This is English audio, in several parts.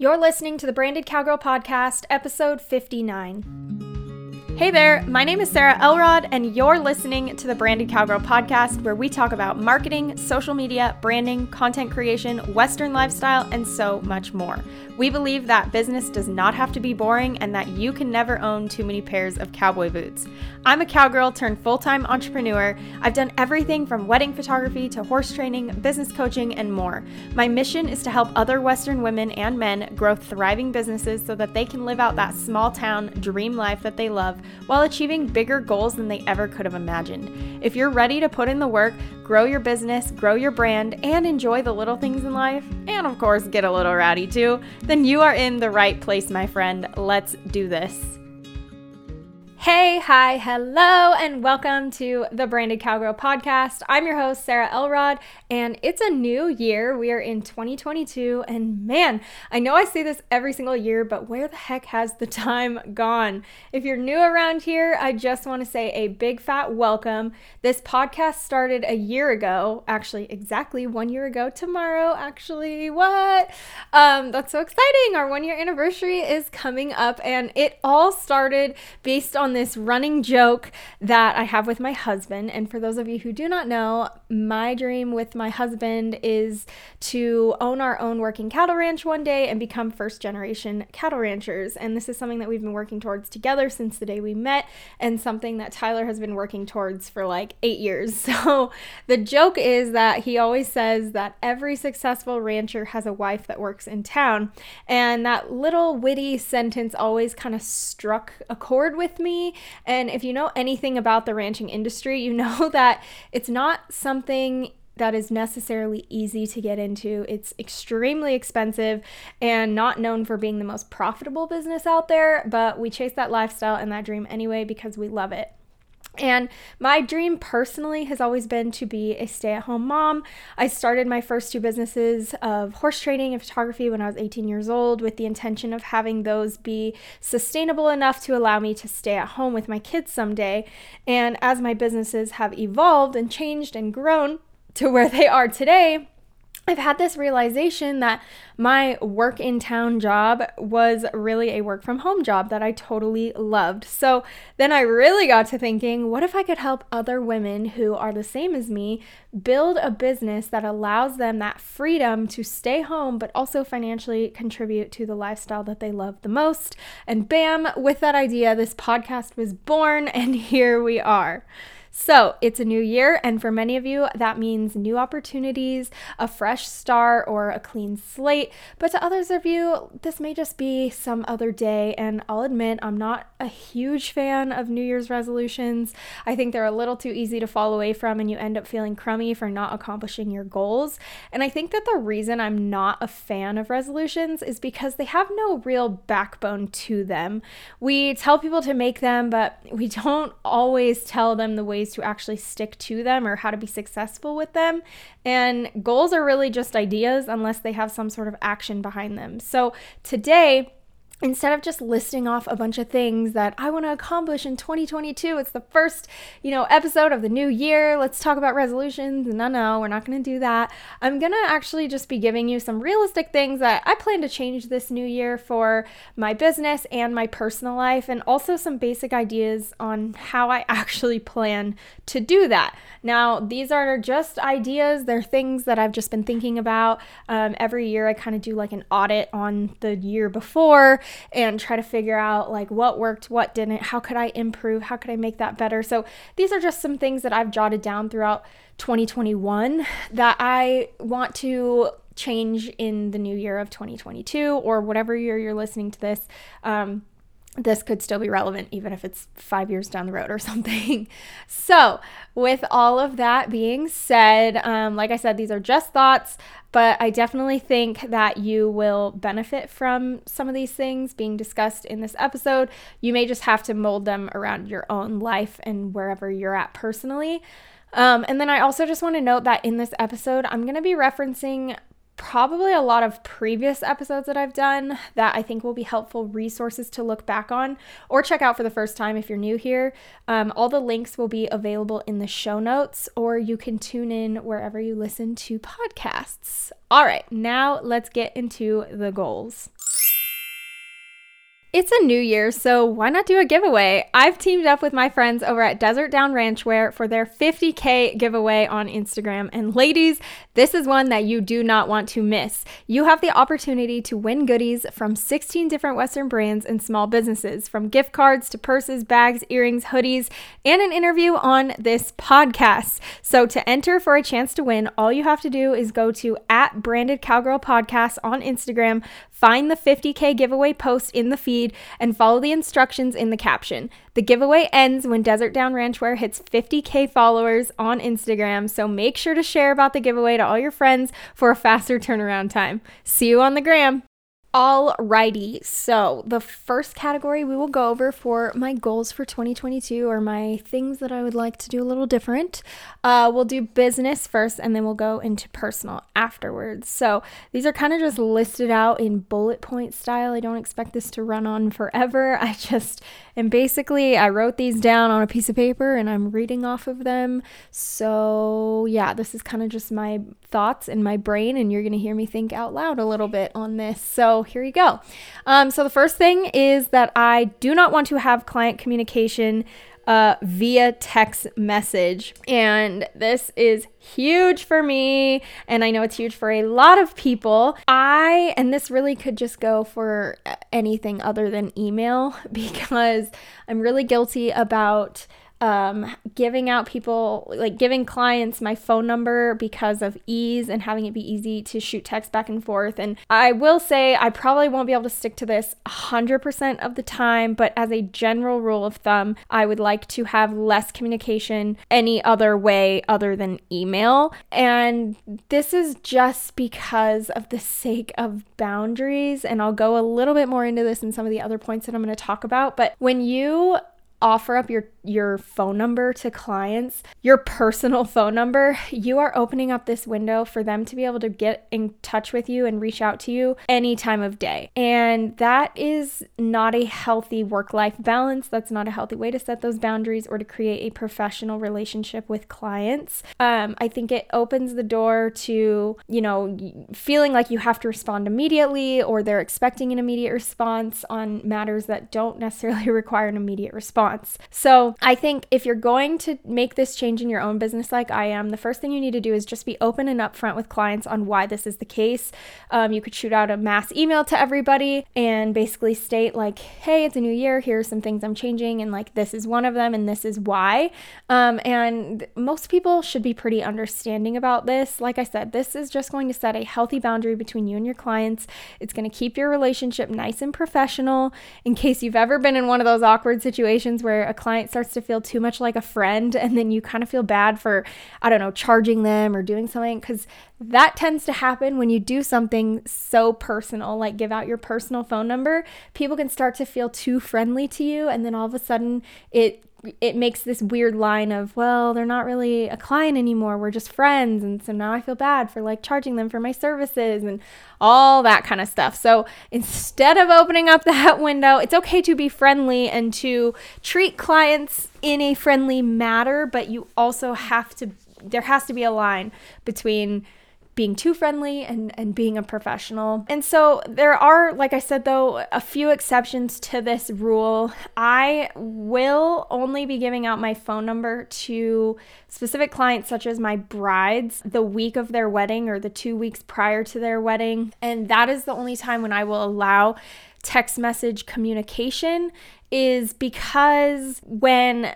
You're listening to the Branded Cowgirl Podcast, episode 59. Hey there, my name is Sarah Elrod, and you're listening to the Branded Cowgirl podcast, where we talk about marketing, social media, branding, content creation, Western lifestyle, and so much more. We believe that business does not have to be boring and that you can never own too many pairs of cowboy boots. I'm a cowgirl turned full time entrepreneur. I've done everything from wedding photography to horse training, business coaching, and more. My mission is to help other Western women and men grow thriving businesses so that they can live out that small town dream life that they love while achieving bigger goals than they ever could have imagined. If you're ready to put in the work, grow your business, grow your brand, and enjoy the little things in life, and of course, get a little rowdy too, then you are in the right place, my friend. Let's do this. Hey, hi, hello, and welcome to the Branded Cowgirl podcast. I'm your host, Sarah Elrod, and it's a new year. We are in 2022, and man, I know I say this every single year, but where the heck has the time gone? If you're new around here, I just want to say a big fat welcome. This podcast started a year ago, actually, exactly one year ago tomorrow. Actually, what? Um, that's so exciting. Our one year anniversary is coming up, and it all started based on on this running joke that I have with my husband. And for those of you who do not know, my dream with my husband is to own our own working cattle ranch one day and become first generation cattle ranchers. And this is something that we've been working towards together since the day we met, and something that Tyler has been working towards for like eight years. So the joke is that he always says that every successful rancher has a wife that works in town. And that little witty sentence always kind of struck a chord with me and if you know anything about the ranching industry, you know that it's not something that is necessarily easy to get into. It's extremely expensive and not known for being the most profitable business out there, but we chase that lifestyle and that dream anyway because we love it. And my dream personally has always been to be a stay at home mom. I started my first two businesses of horse training and photography when I was 18 years old with the intention of having those be sustainable enough to allow me to stay at home with my kids someday. And as my businesses have evolved and changed and grown to where they are today, I've had this realization that my work in town job was really a work from home job that I totally loved. So then I really got to thinking, what if I could help other women who are the same as me build a business that allows them that freedom to stay home, but also financially contribute to the lifestyle that they love the most? And bam, with that idea, this podcast was born, and here we are. So it's a new year, and for many of you, that means new opportunities, a fresh start, or a clean slate. But to others of you, this may just be some other day. And I'll admit, I'm not a huge fan of New Year's resolutions. I think they're a little too easy to fall away from, and you end up feeling crummy for not accomplishing your goals. And I think that the reason I'm not a fan of resolutions is because they have no real backbone to them. We tell people to make them, but we don't always tell them the way ways to actually stick to them or how to be successful with them. And goals are really just ideas unless they have some sort of action behind them. So today, instead of just listing off a bunch of things that I want to accomplish in 2022, it's the first, you know, episode of the new year. Let's talk about resolutions. No, no, we're not going to do that. I'm going to actually just be giving you some realistic things that I plan to change this new year for my business and my personal life, and also some basic ideas on how I actually plan to do that. Now, these are just ideas, they're things that I've just been thinking about. Um, every year, I kind of do like an audit on the year before and try to figure out like what worked, what didn't, how could I improve, how could I make that better. So these are just some things that I've jotted down throughout 2021 that I want to change in the new year of 2022 or whatever year you're listening to this. Um, this could still be relevant even if it's five years down the road or something. So, with all of that being said, um, like I said, these are just thoughts, but I definitely think that you will benefit from some of these things being discussed in this episode. You may just have to mold them around your own life and wherever you're at personally. Um, and then I also just want to note that in this episode, I'm going to be referencing probably a lot of previous episodes that I've done that I think will be helpful resources to look back on or check out for the first time if you're new here. Um, all the links will be available in the show notes, or you can tune in wherever you listen to podcasts. All right, now let's get into the goals. It's a new year, so why not do a giveaway? I've teamed up with my friends over at Desert Down Ranchwear for their 50K giveaway on Instagram. And ladies, this is one that you do not want to miss. You have the opportunity to win goodies from 16 different Western brands and small businesses, from gift cards to purses, bags, earrings, hoodies, and an interview on this podcast. So to enter for a chance to win, all you have to do is go to at Branded Cowgirl Podcast on Instagram, find the 50K giveaway post in the feed and follow the instructions in the caption. The giveaway ends when Desert Down Ranchwear hits 50k followers on Instagram, so make sure to share about the giveaway to all your friends for a faster turnaround time. See you on the gram. Alrighty, so the first category we will go over for my goals for 2022 or my things that I would like to do a little different. Uh, we'll do business first and then we'll go into personal afterwards. So these are kind of just listed out in bullet point style. I don't expect this to run on forever. I just and basically I wrote these down on a piece of paper and I'm reading off of them. So yeah, this is kind of just my thoughts in my brain, and you're going to hear me think out loud a little bit on this. So here you go. Um, so the first thing is that I do not want to have client communication uh, via text message. And this is huge for me. And I know it's huge for a lot of people. I, and this really could just go for anything other than email because I'm really guilty about um, giving out people, like giving clients my phone number because of ease and having it be easy to shoot text back and forth. And I will say I probably won't be able to stick to this 100% of the time, but as a general rule of thumb, I would like to have less communication any other way other than email. And this is just because of the sake of boundaries. And I'll go a little bit more into this in some of the other points that I'm going to talk about. But when you offer up your your phone number to clients, your personal phone number, you are opening up this window for them to be able to get in touch with you and reach out to you any time of day. And that is not a healthy work life balance. That's not a healthy way to set those boundaries or to create a professional relationship with clients. Um, I think it opens the door to, you know, feeling like you have to respond immediately or they're expecting an immediate response on matters that don't necessarily require an immediate response. So, I think if you're going to make this change in your own business, like I am, the first thing you need to do is just be open and upfront with clients on why this is the case. Um, you could shoot out a mass email to everybody and basically state, like, hey, it's a new year. Here are some things I'm changing, and like, this is one of them, and this is why. Um, and most people should be pretty understanding about this. Like I said, this is just going to set a healthy boundary between you and your clients. It's going to keep your relationship nice and professional in case you've ever been in one of those awkward situations where a client starts to feel too much like a friend and then you kind of feel bad for I don't know charging them or doing something cuz that tends to happen when you do something so personal like give out your personal phone number people can start to feel too friendly to you and then all of a sudden it it makes this weird line of, well, they're not really a client anymore. We're just friends. And so now I feel bad for like charging them for my services and all that kind of stuff. So instead of opening up that window, it's okay to be friendly and to treat clients in a friendly manner, but you also have to, there has to be a line between being too friendly and, and being a professional. And so there are, like I said, though, a few exceptions to this rule. I will only be giving out my phone number to specific clients, such as my brides, the week of their wedding or the two weeks prior to their wedding. And that is the only time when I will allow text message communication is because when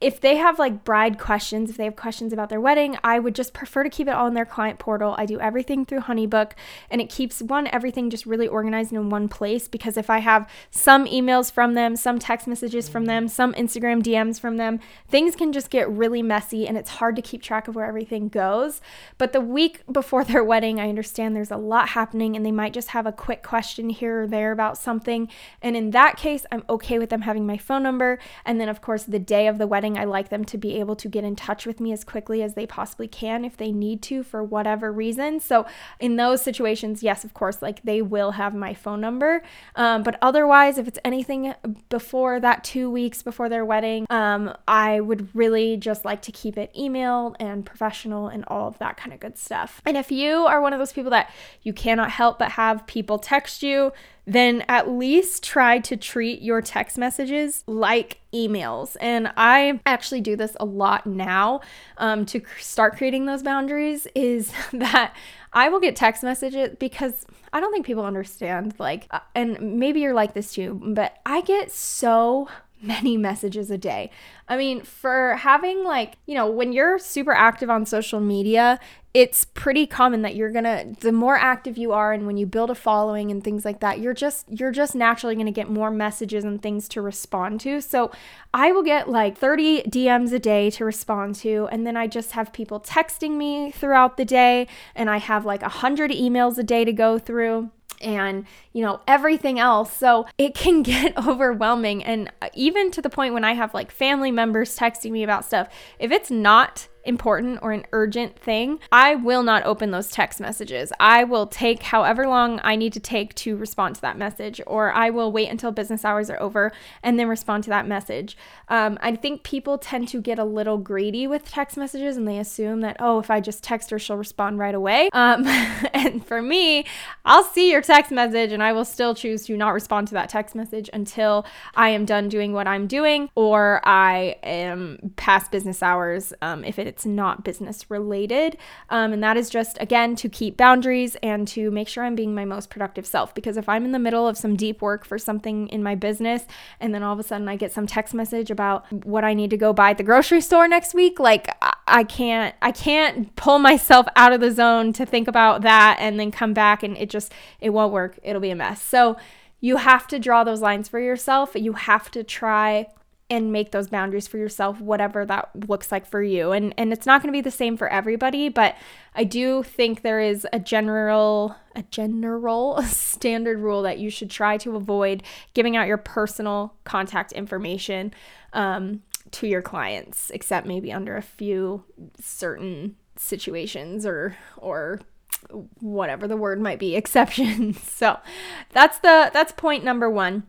if they have like bride questions, if they have questions about their wedding, I would just prefer to keep it all in their client portal. I do everything through Honeybook and it keeps one everything just really organized in one place because if I have some emails from them, some text messages from them, some Instagram DMs from them, things can just get really messy and it's hard to keep track of where everything goes. But the week before their wedding, I understand there's a lot happening and they might just have a quick question here or there about something. And in that case, I'm okay with them having my phone number and then of course the day of the wedding, I like them to be able to get in touch with me as quickly as they possibly can if they need to for whatever reason. So, in those situations, yes, of course, like they will have my phone number. Um, but otherwise, if it's anything before that two weeks before their wedding, um, I would really just like to keep it email and professional and all of that kind of good stuff. And if you are one of those people that you cannot help but have people text you, then at least try to treat your text messages like emails. And I actually do this a lot now um, to start creating those boundaries. Is that I will get text messages because I don't think people understand, like, uh, and maybe you're like this too, but I get so many messages a day. I mean, for having like, you know, when you're super active on social media, it's pretty common that you're going to the more active you are and when you build a following and things like that, you're just you're just naturally going to get more messages and things to respond to. So, I will get like 30 DMs a day to respond to and then I just have people texting me throughout the day and I have like 100 emails a day to go through and you know everything else. So it can get overwhelming. And even to the point when i have like family members texting me about stuff if it's not important or an urgent thing, I will not open those text messages. I will take however long I need to take to respond to that message, or I will wait until business hours are over and then respond to that message. Um, I think people tend to get a little greedy with text messages and they assume that, oh, if I just text her, she'll respond right away. Um, and for me, I'll see your text message and I will still choose to not respond to that text message until I am done doing what I'm doing or I am past business hours um, if it it's not business related. Um, and that is just, again, to keep boundaries and to make sure I'm being my most productive self. Because if I'm in the middle of some deep work for something in my business and then all of a sudden I get some text message about what I need to go buy at the grocery store next week, like I can't, I can't pull myself out of the zone to think about that and then come back and it just, it won't work. It'll be a mess. So, you have to draw those lines for yourself. You have to try and make those boundaries for yourself whatever that looks like for you. And and it's not going to be the same for everybody but i do think there is a general a general standard rule that you should try to avoid giving out your personal contact information um, to your clients except maybe under a few certain situations or or whatever the word might be exceptions. So that's the that's point number one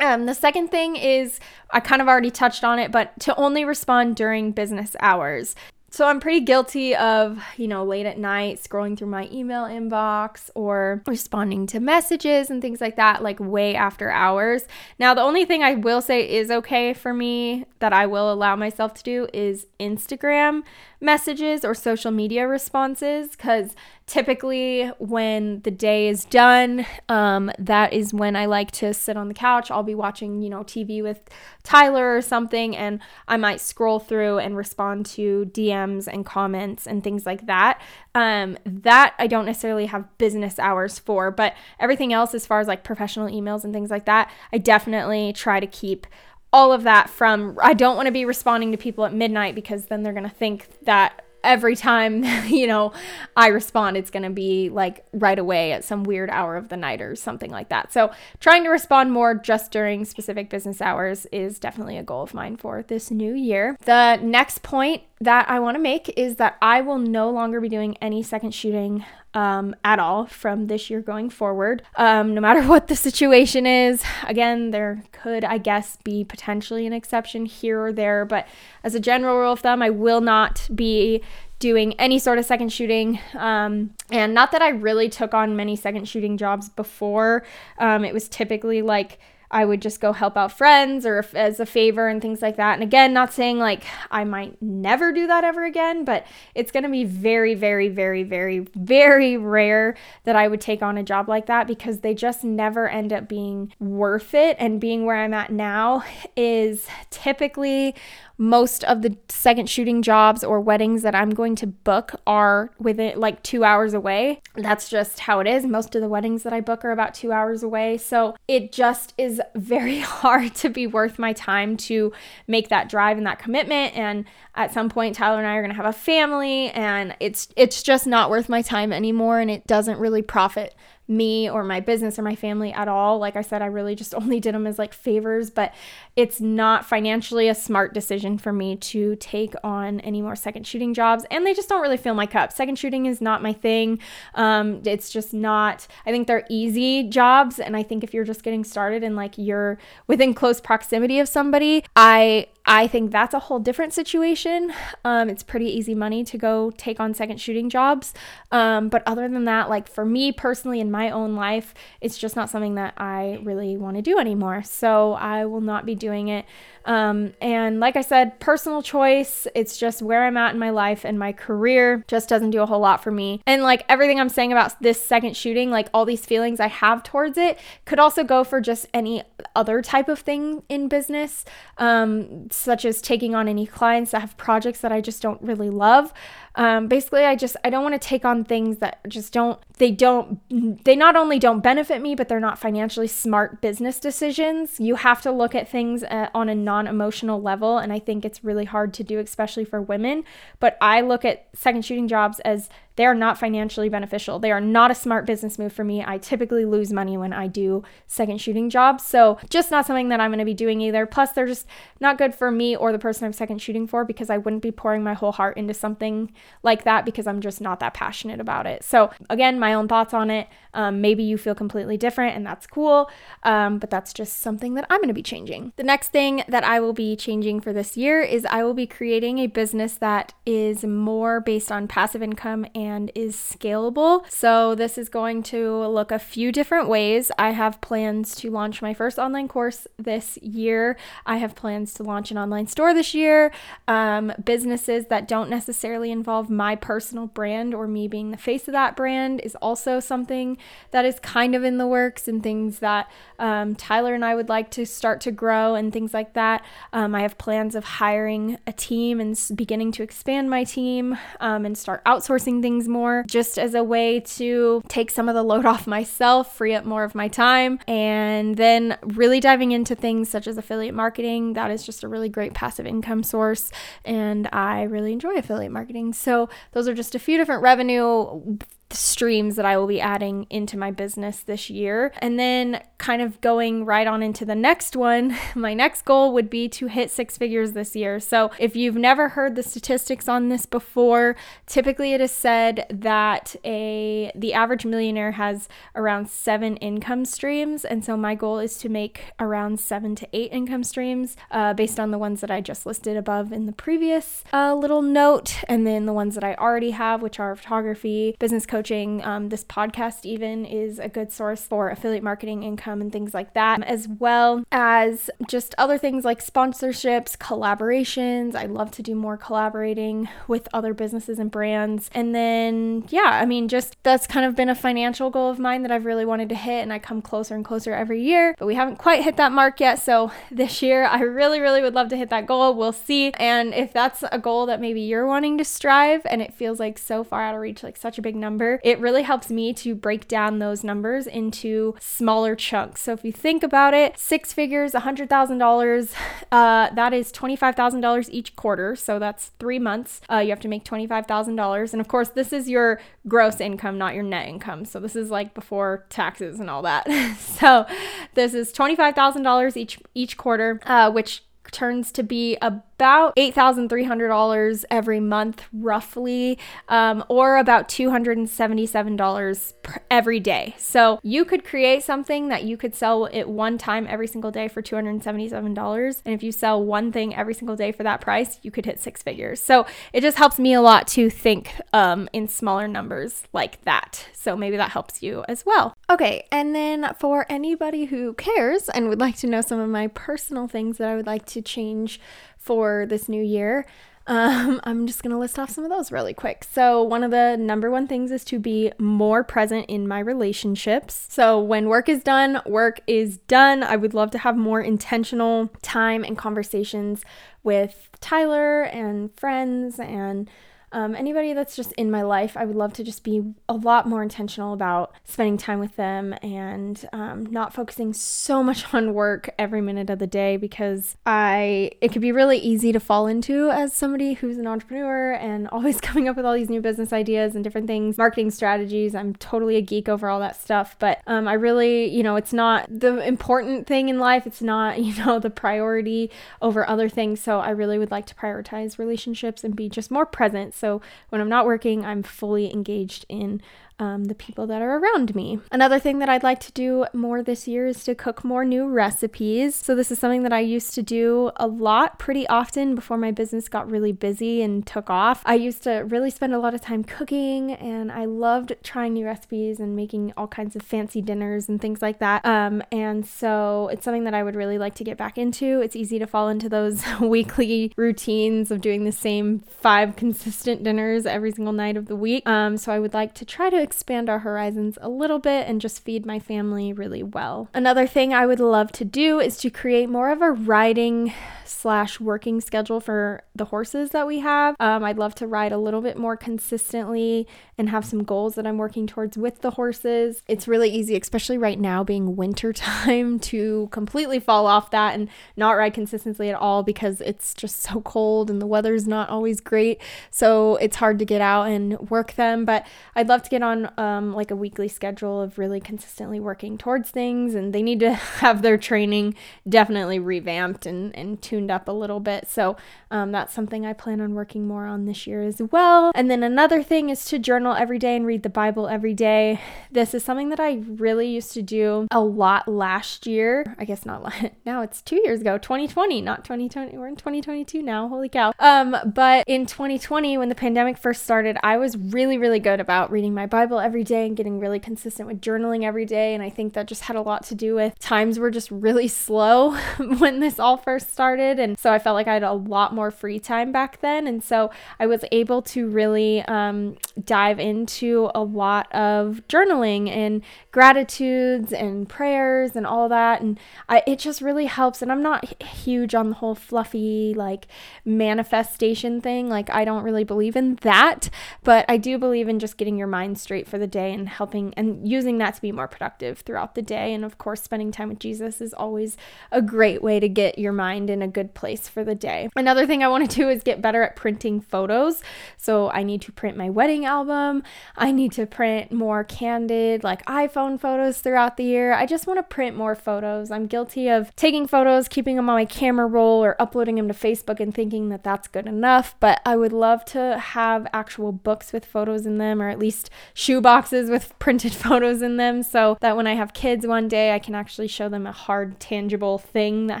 um, the second thing is, I kind of already touched on it, but to only respond during business hours. So I'm pretty guilty of, you know, late at night scrolling through my email inbox or responding to messages and things like that, like way after hours. Now, the only thing I will say is okay for me that I will allow myself to do is Instagram messages or social media responses because typically when the day is done um, that is when i like to sit on the couch. I'll be watching you know tv with tyler or something and i might scroll through and respond to dms and comments and things like that. Um, that i don't necessarily have business hours for but everything else as far as like professional emails and things like that i definitely try to keep all of that from I don't want to be responding to people at midnight because then they're going to think that every time, you know, I respond, it's going to be like right away at some weird hour of the night or something like that. So, trying to respond more just during specific business hours is definitely a goal of mine for this new year. The next point that I want to make is that I will no longer be doing any second shooting um, at all from this year going forward, um, no matter what the situation is. Again, there could, I guess, be potentially an exception here or there, but as a general rule of thumb, I will not be doing any sort of second shooting. Um, and not that I really took on many second shooting jobs before, um, it was typically like I would just go help out friends or if, as a favor and things like that. And again, not saying like I might never do that ever again, but it's going to be very, very, very, very, very rare that I would take on a job like that because they just never end up being worth it. And being where I'm at now is typically most of the second shooting jobs or weddings that I'm going to book are within like two hours away. That's just how it is. Most of the weddings that I book are about two hours away. So it just is very hard to be worth my time to make that drive and that commitment. And at some point, Tyler and I are going to have a family, and it's it's just not worth my time anymore. And it doesn't really profit me or my business or my family at all. Like I said, I really just only did them as like favors, but it's not financially a smart decision for me to take on any more second shooting jobs. And they just don't really fill my cup. Second shooting is not my thing. Um, it's just not, I think they're easy jobs. And I think if you're just getting started and like you're within close proximity of somebody, I I think that's a whole different situation. Um, it's pretty easy money to go take on second shooting jobs. Um, but other than that, like for me personally in my own life, it's just not something that I really want to do anymore. So I will not be doing it. Um, and like I said, personal choice. It's just where I'm at in my life and my career just doesn't do a whole lot for me. And like everything I'm saying about this second shooting, like all these feelings I have towards it, could also go for just any other type of thing in business, um, such as taking on any clients that have projects that I just don't really love. Um, basically, I just I don't want to take on things that just don't they don't they not only don't benefit me, but they're not financially smart business decisions. You have to look at things uh, on a non-emotional level, and I think it's really hard to do, especially for women. But I look at second shooting jobs as they are not financially beneficial. They are not a smart business move for me. I typically lose money when I do second shooting jobs. So, just not something that I'm going to be doing either. Plus, they're just not good for me or the person I'm second shooting for because I wouldn't be pouring my whole heart into something like that because I'm just not that passionate about it. So, again, my own thoughts on it. Um, maybe you feel completely different and that's cool, um, but that's just something that I'm going to be changing. The next thing that I will be changing for this year is I will be creating a business that is more based on passive income is scalable. So, this is going to look a few different ways. I have plans to launch my first online course this year. I have plans to launch an online store this year. Um, businesses that don't necessarily involve my personal brand or me being the face of that brand is also something that is kind of in the works and things that um, Tyler and I would like to start to grow and things like that. Um, I have plans of hiring a team and beginning to expand my team um, and start outsourcing things more just as a way to take some of the load off myself, free up more of my time, and then really diving into things such as affiliate marketing. That is just a really great passive income source, and I really enjoy affiliate marketing. So, those are just a few different revenue streams that I will be adding into my business this year. And then, kind of going right on into the next one, my next goal would be to hit six figures this year. So, if you've never heard the statistics on this before, typically it is said that a the average millionaire has around 7 income streams, and so my goal is to make around 7 to 8 income streams uh, based on the ones that I just listed above in the previous uh, little note, and then the ones that I already have, which are photography, business coaching coaching. Um, this podcast, even, is a good source for affiliate marketing income and things like that, as well as just other things like sponsorships, collaborations. I love to do more collaborating with other businesses and brands. And then, yeah, I mean, just that's kind of been a financial goal of mine that I've really wanted to hit, and I come closer and closer every year, but we haven't quite hit that mark yet. So this year, I really, really would love to hit that goal. We'll see. And if that's a goal that maybe you're wanting to strive and it feels like so far out of reach, like such a big number, it really helps me to break down those numbers into smaller chunks. So if you think about it, six figures, $100,000, uh, that is $25,000 each quarter. So that's three months. Uh, you have to make $25,000. And of course, this is your gross income, not your net income. So this is like before taxes and all that. so this is $25,000 each each quarter, uh, which turns to be about $8,300 every month, roughly, um, or about $277 every day. So you could create something that you could sell it one time every single day for $277. And if you sell one thing every single day for that price, you could hit six figures. So it just helps me a lot to think um, in smaller numbers like that. So maybe that helps you as well. Okay, and then for anybody who cares and would like to know some of my personal things that I would like to change for this new year, um, I'm just going to list off some of those really quick. So, one of the number one things is to be more present in my relationships. So, when work is done, work is done. I would love to have more intentional time and conversations with Tyler and friends and um, anybody that's just in my life, I would love to just be a lot more intentional about spending time with them and um, not focusing so much on work every minute of the day because I it could be really easy to fall into as somebody who's an entrepreneur and always coming up with all these new business ideas and different things, marketing strategies. I'm totally a geek over all that stuff, but um, I really, you know, it's not the important thing in life. It's not, you know, the priority over other things. So I really would like to prioritize relationships and be just more present so when I'm not working, I'm fully engaged in um, the people that are around me. Another thing that I'd like to do more this year is to cook more new recipes. So, this is something that I used to do a lot pretty often before my business got really busy and took off. I used to really spend a lot of time cooking and I loved trying new recipes and making all kinds of fancy dinners and things like that. Um, and so, it's something that I would really like to get back into. It's easy to fall into those weekly routines of doing the same five consistent dinners every single night of the week. Um, so, I would like to try to expand our horizons a little bit and just feed my family really well. Another thing I would love to do is to create more of a riding slash working schedule for the horses that we have. Um, I'd love to ride a little bit more consistently and have some goals that I'm working towards with the horses. It's really easy, especially right now being winter time, to completely fall off that and not ride consistently at all because it's just so cold and the weather's not always great. So it's hard to get out and work them. But I'd love to get on um, like a weekly schedule of really consistently working towards things. And they need to have their training definitely revamped and, and tuned up a little bit. So um, that's something I plan on working more on this year as well. And then another thing is to journal every day and read the Bible every day. This is something that I really used to do a lot last year. I guess not now it's two years ago, 2020, not 2020. We're in 2022 now. Holy cow. Um, but in 2020, when the pandemic first started, I was really, really good about reading my Bible every day and getting really consistent with journaling every day. And I think that just had a lot to do with times were just really slow when this all first started. And so I felt like I had a lot more free time back then. And so I was able to really um, dive into a lot of journaling and gratitudes and prayers and all that. And I, it just really helps. And I'm not huge on the whole fluffy, like manifestation thing. Like, I don't really believe in that. But I do believe in just getting your mind straight for the day and helping and using that to be more productive throughout the day. And of course, spending time with Jesus is always a great way to get your mind in a good place for the day. Another thing I want to do is get better at printing photos. So I need to print my wedding album. I need to print more candid, like iPhone photos throughout the year. I just want to print more photos. I'm guilty of taking photos, keeping them on my camera roll, or uploading them to Facebook and thinking that that's good enough. But I would love to have actual books with photos in them, or at least shoe boxes with printed photos in them, so that when I have kids one day, I can actually show them a hard, tangible thing that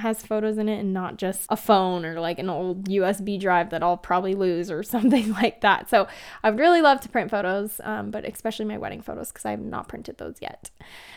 has photos in it and not just a phone or like an old USB drive that I'll probably lose or something like that. So I would really love to print photos, um, but especially my wedding photos because I have not printed those yet.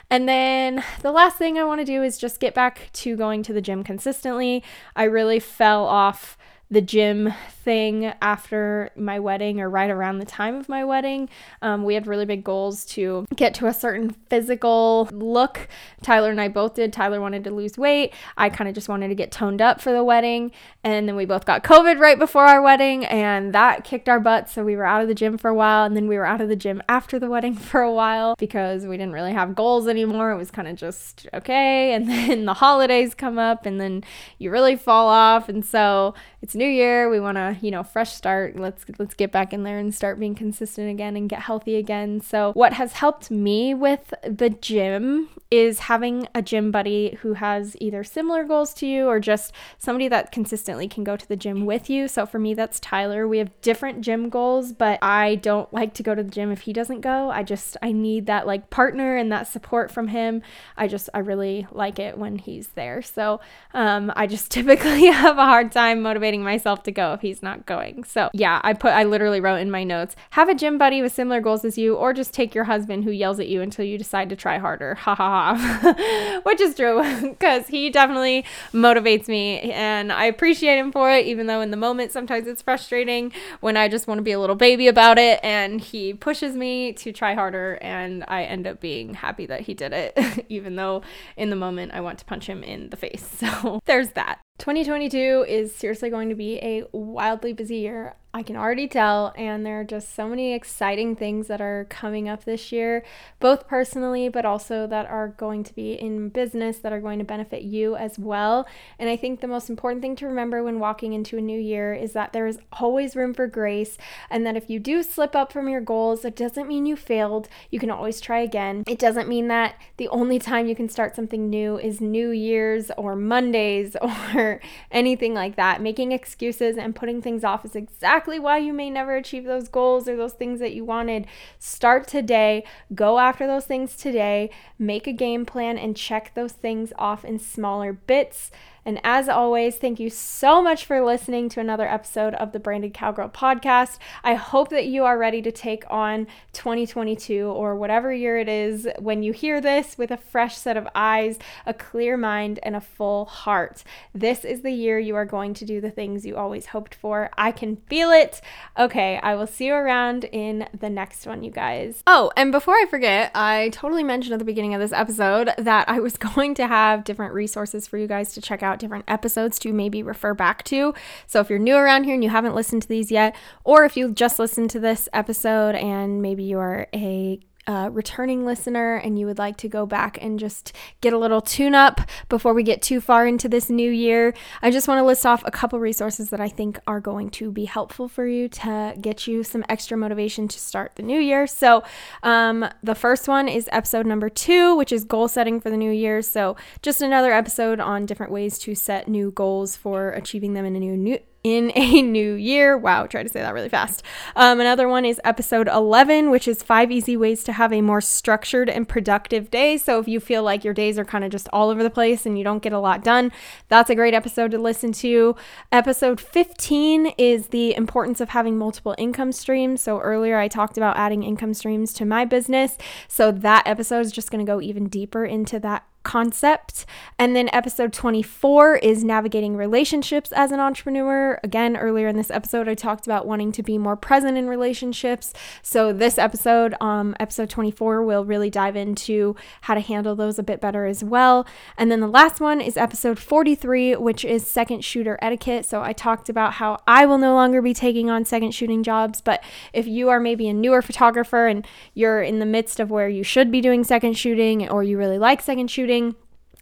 And then the last thing I want to do is just get back to going to the gym consistently. I really fell off the gym thing after my wedding or right around the time of my wedding. Um, we had really big goals to get to a certain physical look. Tyler and I both did. Tyler wanted to lose weight. I kind of just wanted to get toned up for the wedding. And then we both got COVID right before our wedding, and that kicked our butts. So we were out of the gym for a while. And then we were out of the gym after the wedding for a while because we didn't really have goals anymore. It was kind of just okay. And then the holidays come up, and then you really fall off. And so it's new year. We want to, you know, fresh start. Let's let's get back in there and start being consistent again and get healthy again. So what has helped me with the gym is having a gym buddy who has either similar goals to you or just somebody that consistently can go to the gym with you. So for me that's Tyler. We have different gym goals, but I don't like to go to the gym if he doesn't go. I just I need that like partner and that support from him. I just I really like it when he's there. So um I just typically have a hard time motivating motivating myself to go if he's not going. So, yeah, I put I literally wrote in my notes, have a gym buddy with similar goals as you or just take your husband who yells at you until you decide to try harder. Ha ha ha. Which is true cuz he definitely motivates me and I appreciate him for it even though in the moment sometimes it's frustrating when I just want to be a little baby about it and he pushes me to try harder and I end up being happy that he did it even though in the moment I want to punch him in the face. So, there's that. 2022 is seriously going to be a wildly busy year. I can already tell, and there are just so many exciting things that are coming up this year, both personally, but also that are going to be in business that are going to benefit you as well. And I think the most important thing to remember when walking into a new year is that there is always room for grace, and that if you do slip up from your goals, it doesn't mean you failed. You can always try again. It doesn't mean that the only time you can start something new is New Year's or Mondays or anything like that. Making excuses and putting things off is exactly exactly why you may never achieve those goals or those things that you wanted. Start today, go after those things today, make a game plan, and check those things off in smaller bits. And as always, thank you so much for listening to another episode of the Branded Cowgirl podcast. I hope that you are ready to take on 2022 or whatever year it is when you hear this with a fresh set of eyes, a clear mind, and a full heart. This is the year you are going to do the things you always hoped for. I can feel it. Okay, I will see you around in the next one, you guys. Oh, and before I forget, I totally mentioned at the beginning of this episode that I was going to have different resources for you guys to check out out different episodes to maybe refer back to. So if you're new around here and you haven't listened to these yet, or if you just listened to this episode and maybe you're a uh, returning listener and you would like to go back and just get a little tune up before we get too far into this new year, I just want to list off a couple resources that I think are going to be helpful for you to get you some extra motivation to start the new year. So, um, the first one is episode number two, which is goal setting for the new year. So, just another episode on different ways to set new goals for achieving them in a new new in a new year. Wow, try to say that really fast. Um, another one is episode 11, which is five easy ways to have a more structured and productive day. So if you feel like your days are kind of just all over the place and you don't get a lot done, that's a great episode to listen to. Episode 15 is the importance of having multiple income streams. So earlier I talked about adding income streams to my business. So that episode is just going to go even deeper into that concept. And then episode 24 is navigating relationships as an entrepreneur. Again, earlier in this episode, I talked about wanting to be more present in relationships. So this episode, um, episode 24, will really dive into how to handle those a bit better as well. And then the last one is episode 43, which is second shooter etiquette. So I talked about how I will no longer be taking on second shooting jobs, but if you are maybe a newer photographer and you're in the midst of where you should be doing second shooting or you really like second shooting, shooting.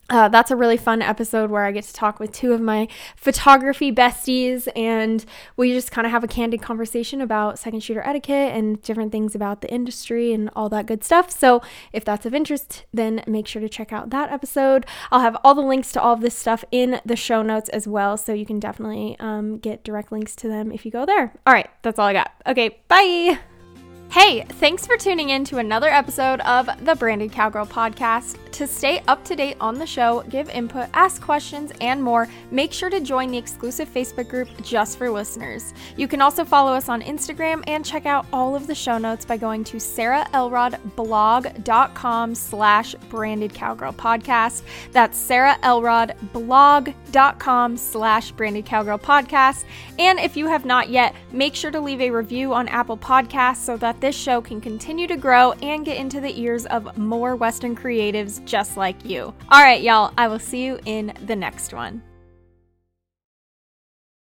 Uh, that's a really fun episode where I get to talk with two of my photography besties, and we just kind of have a candid conversation about second shooter etiquette and different things about the industry and all that good stuff. So, if that's of interest, then make sure to check out that episode. I'll have all the links to all of this stuff in the show notes as well, so you can definitely um, get direct links to them if you go there. All right, that's all I got. Okay, bye. Hey, thanks for tuning in to another episode of the Branded Cowgirl podcast. To stay up to date on the show, give input, ask questions, and more, make sure to join the exclusive Facebook group just for listeners. You can also follow us on Instagram and check out all of the show notes by going to sarahelrodblog.com slash branded cowgirl podcast. That's sarahelrodblog.com slash branded cowgirl podcast. And if you have not yet, make sure to leave a review on Apple Podcasts so that this show can continue to grow and get into the ears of more Western creatives just like you. All right, y'all, I will see you in the next one.